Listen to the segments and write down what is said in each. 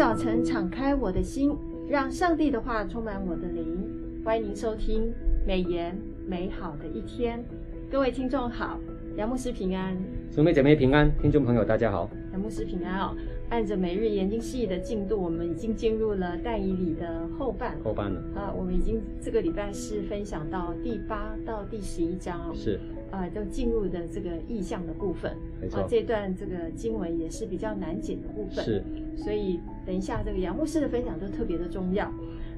早晨敞开我的心，让上帝的话充满我的灵。欢迎您收听美言美好的一天。各位听众好，杨牧师平安，姊妹姐妹平安，听众朋友大家好，杨牧师平安哦。按着每日研经细的进度，我们已经进入了但以理的后半。后半了啊，我们已经这个礼拜是分享到第八到第十一章哦。是啊，都进入的这个意象的部分。没错。啊，这段这个经文也是比较难解的部分。是。所以等一下这个杨牧师的分享都特别的重要。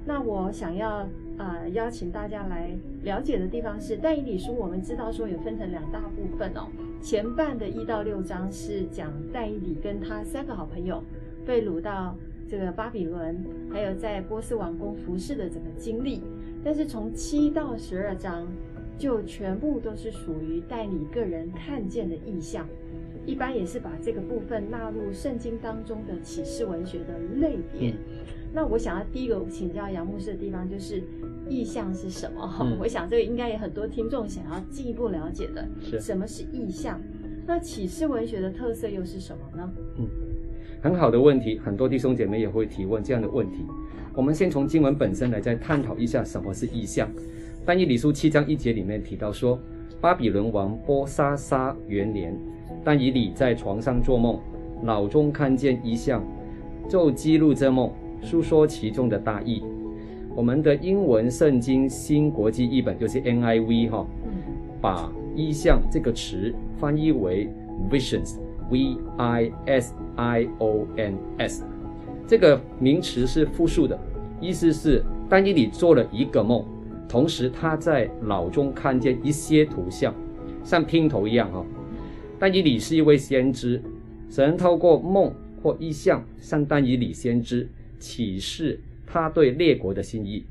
那我想要呃邀请大家来了解的地方是但以理书，我们知道说有分成两大部分哦。前半的一到六章是讲但以理跟他三个好朋友被掳到这个巴比伦，还有在波斯王宫服侍的整个经历。但是从七到十二章就全部都是属于但以理个人看见的异象，一般也是把这个部分纳入圣经当中的启示文学的类别。那我想要第一个请教杨牧师的地方就是意象是什么？嗯、我想这个应该有很多听众想要进一步了解的。是什么是意象？那启示文学的特色又是什么呢？嗯，很好的问题，很多弟兄姐妹也会提问这样的问题。我们先从经文本身来再探讨一下什么是意象。但以理书七章一节里面提到说，巴比伦王波沙沙元年，但以理在床上做梦，脑中看见异象，就记录这梦。述说其中的大意。我们的英文圣经新国际译本就是 NIV 哈，把意象这个词翻译为 visions，V I S I O N S。这个名词是复数的，意思是但以理做了一个梦，同时他在脑中看见一些图像，像拼图一样哈。但以理是一位先知，神透过梦或意象向但以理先知。启示他对列国的心意。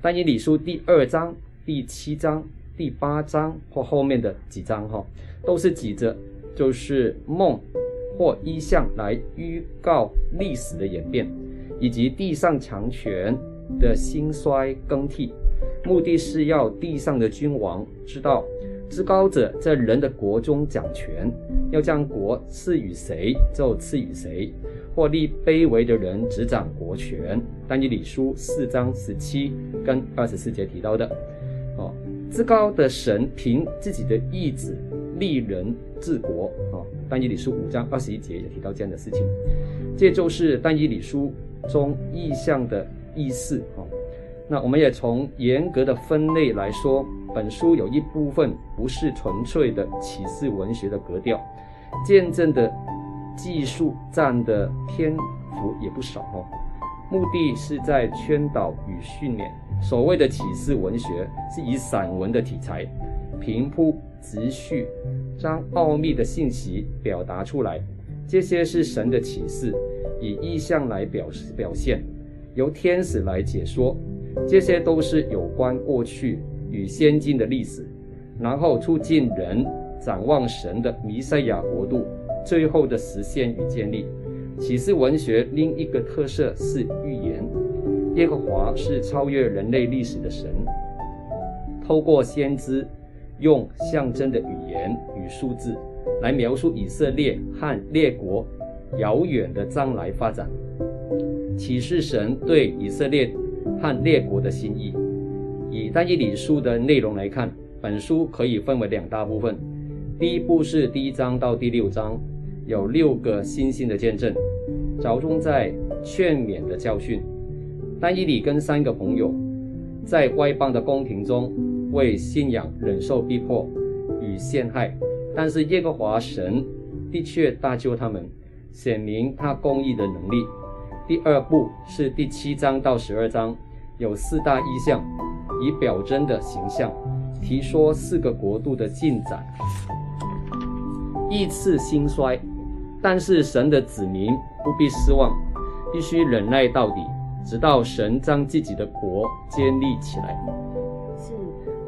但以理书第二章、第七章、第八章或后面的几章哈，都是记着就是梦或异象来预告历史的演变，以及地上强权的兴衰更替，目的是要地上的君王知道至高者在人的国中掌权，要将国赐予谁就赐予谁。或立卑微的人执掌国权，但以理书四章十七跟二十四节提到的，哦，至高的神凭自己的意志立人治国，哦，但以理书五章二十一节也提到这样的事情，这就是但以理书中意象的意思，哦，那我们也从严格的分类来说，本书有一部分不是纯粹的启示文学的格调，见证的。技术占的篇幅也不少哦，目的是在圈导与训练。所谓的启示文学是以散文的题材，平铺直叙，将奥秘的信息表达出来。这些是神的启示，以意象来表示表现，由天使来解说。这些都是有关过去与先进的历史，然后促进人展望神的弥赛亚国度。最后的实现与建立，启示文学另一个特色是预言。耶和华是超越人类历史的神，透过先知用象征的语言与数字来描述以色列和列国遥远的将来发展，启示神对以色列和列国的心意。以单一理书的内容来看，本书可以分为两大部分，第一部是第一章到第六章。有六个星星的见证，着重在劝勉的教训。但以理跟三个朋友在外邦的宫廷中为信仰忍受逼迫与陷害，但是耶和华神的确搭救他们，显明他公义的能力。第二部是第七章到十二章，有四大意象，以表征的形象提说四个国度的进展，依次兴衰。但是神的子民不必失望，必须忍耐到底，直到神将自己的国建立起来。是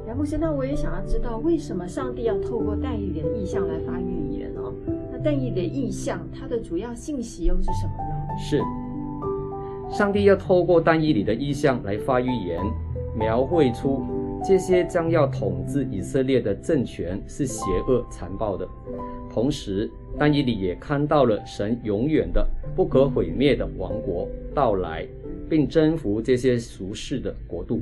杨牧师，那我也想要知道，为什么上帝要透过但以理的意象来发预言哦？那但以理的意象，它的主要信息又是什么呢？是上帝要透过但以理的意象来发预言，描绘出这些将要统治以色列的政权是邪恶残暴的，同时。但以理也看到了神永远的、不可毁灭的王国到来，并征服这些俗世的国度，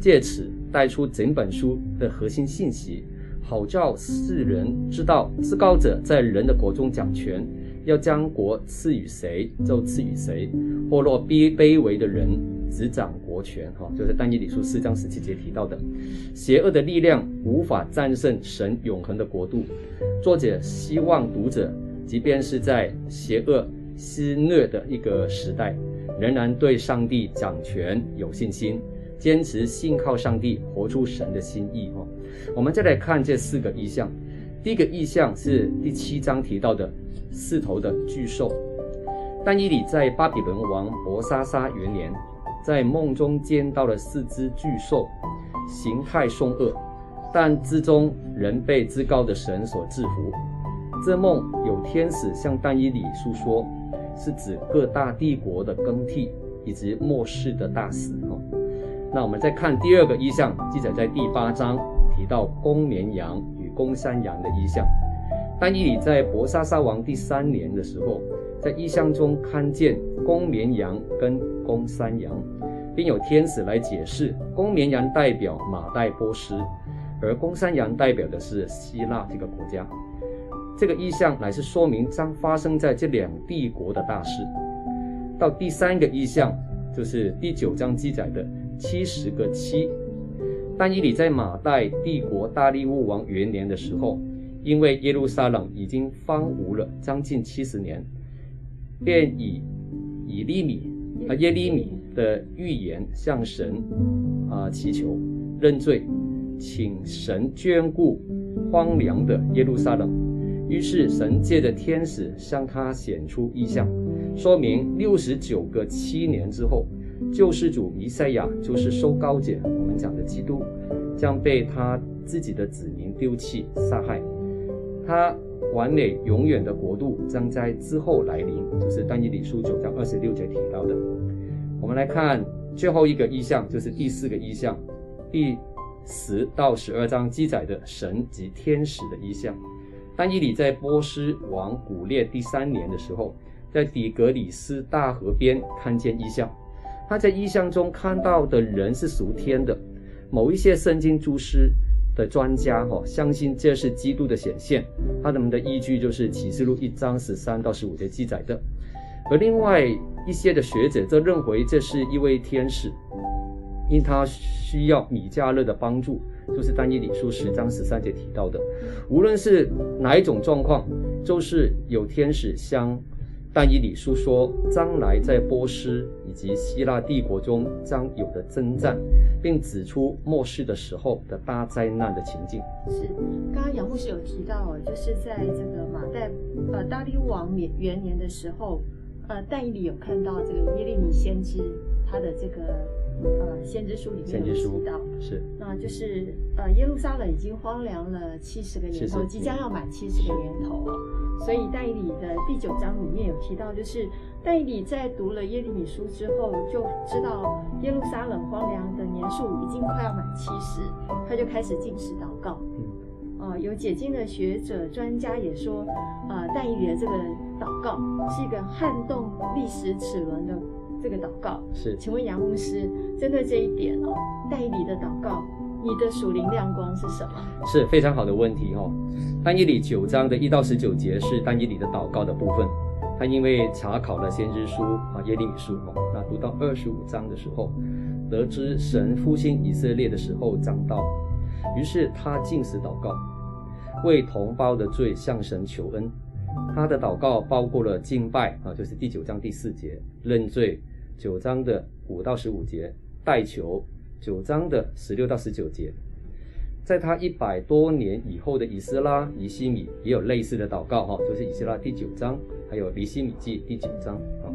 借此带出整本书的核心信息，好叫世人知道至高者在人的国中掌权。要将国赐予谁就赐予谁，或若卑卑微的人执掌国权，哈，就是但以理书四章十七节提到的，邪恶的力量无法战胜神永恒的国度。作者希望读者，即便是在邪恶肆虐的一个时代，仍然对上帝掌权有信心，坚持信靠上帝，活出神的心意，哈。我们再来看这四个意象，第一个意象是第七章提到的。四头的巨兽，但以理在巴比伦王伯沙撒元年，在梦中见到了四只巨兽，形态凶恶，但之中仍被至高的神所制服。这梦有天使向但以理述说，是指各大帝国的更替以及末世的大死。哈，那我们再看第二个意象，记载在第八章，提到公绵羊与公山羊的意象。但以理在伯沙撒王第三年的时候，在异象中看见公绵羊跟公山羊，并有天使来解释，公绵羊代表马代波斯，而公山羊代表的是希腊这个国家。这个异象乃是说明将发生在这两帝国的大事。到第三个异象，就是第九章记载的七十个七。但以理在马代帝国大利乌王元年的时候。因为耶路撒冷已经荒芜了将近七十年，便以以利米啊耶利米的预言向神啊祈求认罪，请神眷顾荒凉的耶路撒冷。于是神借着天使向他显出异象，说明六十九个七年之后，救世主弥赛亚就是受膏者，我们讲的基督，将被他自己的子民丢弃杀害。他完美永远的国度将在之后来临，就是但以理书九章二十六节提到的。我们来看最后一个意象，就是第四个意象，第十到十二章记载的神及天使的意象。但以理在波斯王古列第三年的时候，在底格里斯大河边看见意象。他在意象中看到的人是属天的，某一些圣经诸师。的专家哈相信这是基督的显现，他们的依据就是启示录一章十三到十五节记载的，而另外一些的学者则认为这是一位天使，因他需要米迦勒的帮助，就是但以理书十章十三节提到的，无论是哪一种状况，就是有天使相。但以理书说，将来在波斯以及希腊帝国中将有的征战，并指出末世的时候的大灾难的情境。是，刚刚杨牧师有提到，就是在这个马代呃大利王元元年的时候，呃，但以理有看到这个耶利米先知他的这个。呃，先知书里面有提到，是，那就是呃，耶路撒冷已经荒凉了七十个年头，即将要满七十个年头了。所以但以理的第九章里面有提到，就是但以理在读了耶利米书之后，就知道耶路撒冷荒凉的年数已经快要满七十，他就开始进食祷告。呃，有解经的学者专家也说，呃，但以理的这个祷告是一个撼动历史齿轮的。这个祷告是，请问杨牧师，针对这一点哦，但以理的祷告，你的属灵亮光是什么？是非常好的问题哦。但以理九章的一到十九节是但以理的祷告的部分。他因为查考了先知书啊耶利米书哦，那读到二十五章的时候，得知神复兴以色列的时候将到，于是他进食祷告，为同胞的罪向神求恩。他的祷告包括了敬拜啊，就是第九章第四节认罪。九章的五到十五节代求，九章的十六到十九节，在他一百多年以后的以斯拉、尼西米也有类似的祷告哈，就是以斯拉第九章，还有尼西米记第九章啊。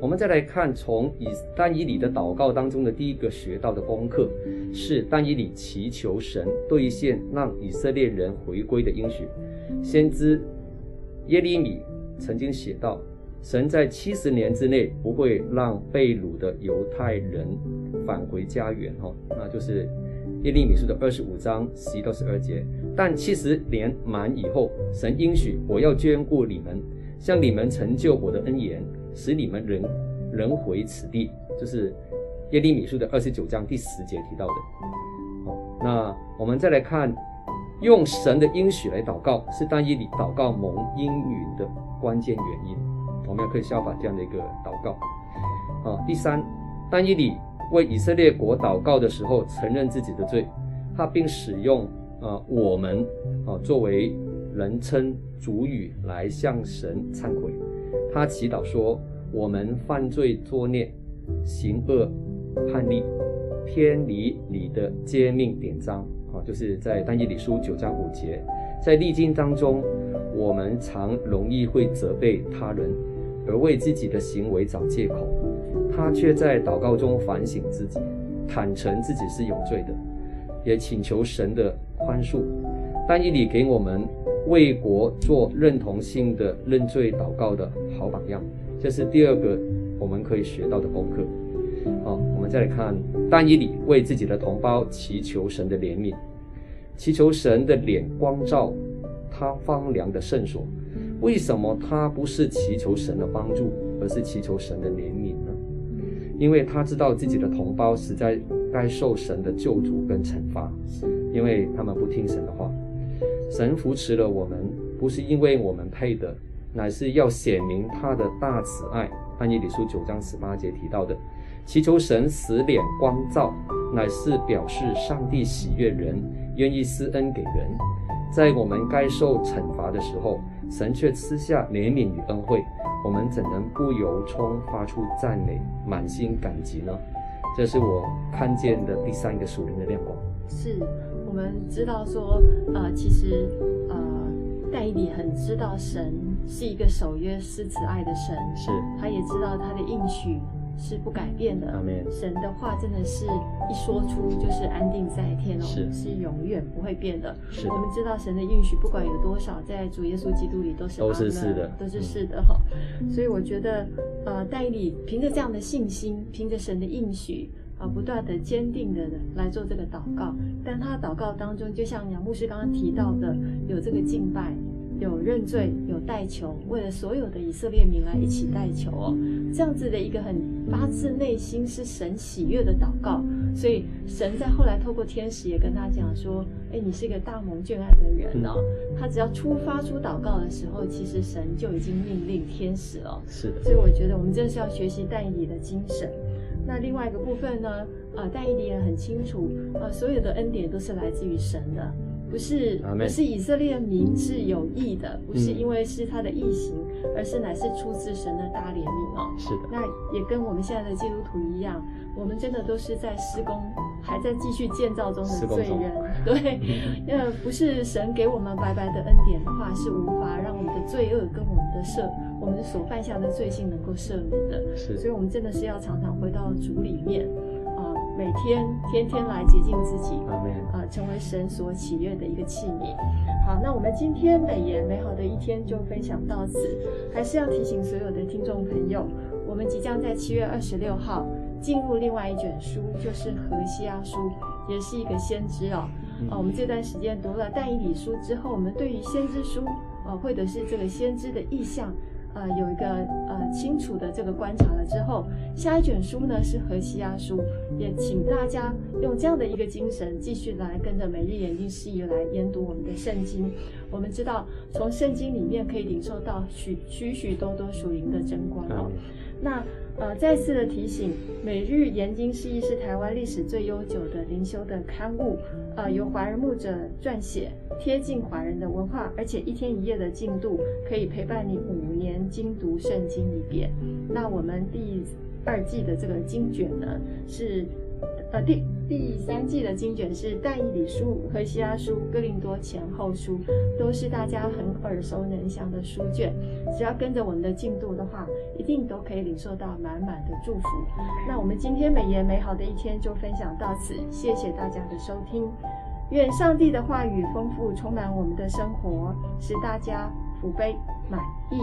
我们再来看从以但以理的祷告当中的第一个学到的功课，是但以理祈求神兑现让以色列人回归的应许。先知耶利米曾经写道。神在七十年之内不会让被掳的犹太人返回家园，哈，那就是耶利米书的二十五章十一到十二节。但七十年满以后，神应许我要眷顾你们，向你们成就我的恩言，使你们人人回此地。就是耶利米书的二十九章第十节提到的。好，那我们再来看，用神的应许来祷告，是但以理祷告蒙应允的关键原因。我们要可以效法这样的一个祷告。啊，第三，但以理为以色列国祷告的时候，承认自己的罪，他并使用啊我们啊作为人称主语来向神忏悔。他祈祷说：我们犯罪作孽，行恶叛逆，偏离你的诫命典章。啊，就是在但以理书九章五节，在历经当中，我们常容易会责备他人，而为自己的行为找借口。他却在祷告中反省自己，坦诚自己是有罪的，也请求神的宽恕。但以理给我们为国做认同性的认罪祷告的好榜样，这是第二个我们可以学到的功课。好，我们再来看但以理为自己的同胞祈求神的怜悯，祈求神的脸光照他荒凉的圣所。为什么他不是祈求神的帮助，而是祈求神的怜悯呢？因为他知道自己的同胞实在该受神的救助跟惩罚，因为他们不听神的话。神扶持了我们，不是因为我们配的，乃是要显明他的大慈爱。按耶理书九章十八节提到的，祈求神使脸光照，乃是表示上帝喜悦人，愿意施恩给人。在我们该受惩罚的时候，神却赐下怜悯与恩惠。我们怎能不由衷发出赞美、满心感激呢？这是我看见的第三个属灵的亮光。是我们知道说，呃，其实，呃，但以理很知道神是一个守约施慈爱的神，是，他也知道他的应许。是不改变的。神的话真的是一说出就是安定在天哦，是，是永远不会变的。是，我们知道神的应许不管有多少，在主耶稣基督里都是都是是的，都是是的哈。所以我觉得，呃，但以理凭着这样的信心，凭着神的应许啊，不断的坚定的来做这个祷告。但他祷告当中，就像杨牧师刚刚提到的，有这个敬拜。有认罪，有代求，为了所有的以色列民来一起代求哦，这样子的一个很发自内心是神喜悦的祷告，所以神在后来透过天使也跟他讲说，哎，你是一个大蒙眷爱的人哦。他只要出发出祷告的时候，其实神就已经命令天使了。是的，所以我觉得我们真的是要学习但以理的精神。那另外一个部分呢，呃，但以理也很清楚，呃，所有的恩典都是来自于神的。不是，不是以色列民是有意的，不是因为是他的异形，嗯，而是乃是出自神的大怜悯哦。是的，那也跟我们现在的基督徒一样，我们真的都是在施工，还在继续建造中的罪人。对，呃，不是神给我们白白的恩典的话，是无法让我们的罪恶跟我们的赦，我们所犯下的罪性能够赦免的。是，所以我们真的是要常常回到主里面。每天天天来洁净自己，啊、呃，成为神所喜悦的一个器皿。好，那我们今天美言美好的一天就分享到此。还是要提醒所有的听众朋友，我们即将在七月二十六号进入另外一卷书，就是何西阿书，也是一个先知哦。啊，我们这段时间读了但以理书之后，我们对于先知书啊，或者是这个先知的意象。呃，有一个呃清楚的这个观察了之后，下一卷书呢是何西阿书，也请大家用这样的一个精神，继续来跟着每日研经释义来研读我们的圣经。我们知道，从圣经里面可以领受到许许许多多属灵的真光哦。那。呃，再次的提醒，每日研经释义是台湾历史最悠久的灵修的刊物，呃，由华人牧者撰写，贴近华人的文化，而且一天一夜的进度可以陪伴你五年精读圣经一遍。那我们第二季的这个经卷呢是。呃，第第三季的经卷是但以理书、和西阿书、哥林多前后书，都是大家很耳熟能详的书卷。只要跟着我们的进度的话，一定都可以领受到满满的祝福。那我们今天美言美好的一天就分享到此，谢谢大家的收听。愿上帝的话语丰富充满我们的生活，使大家福杯满溢。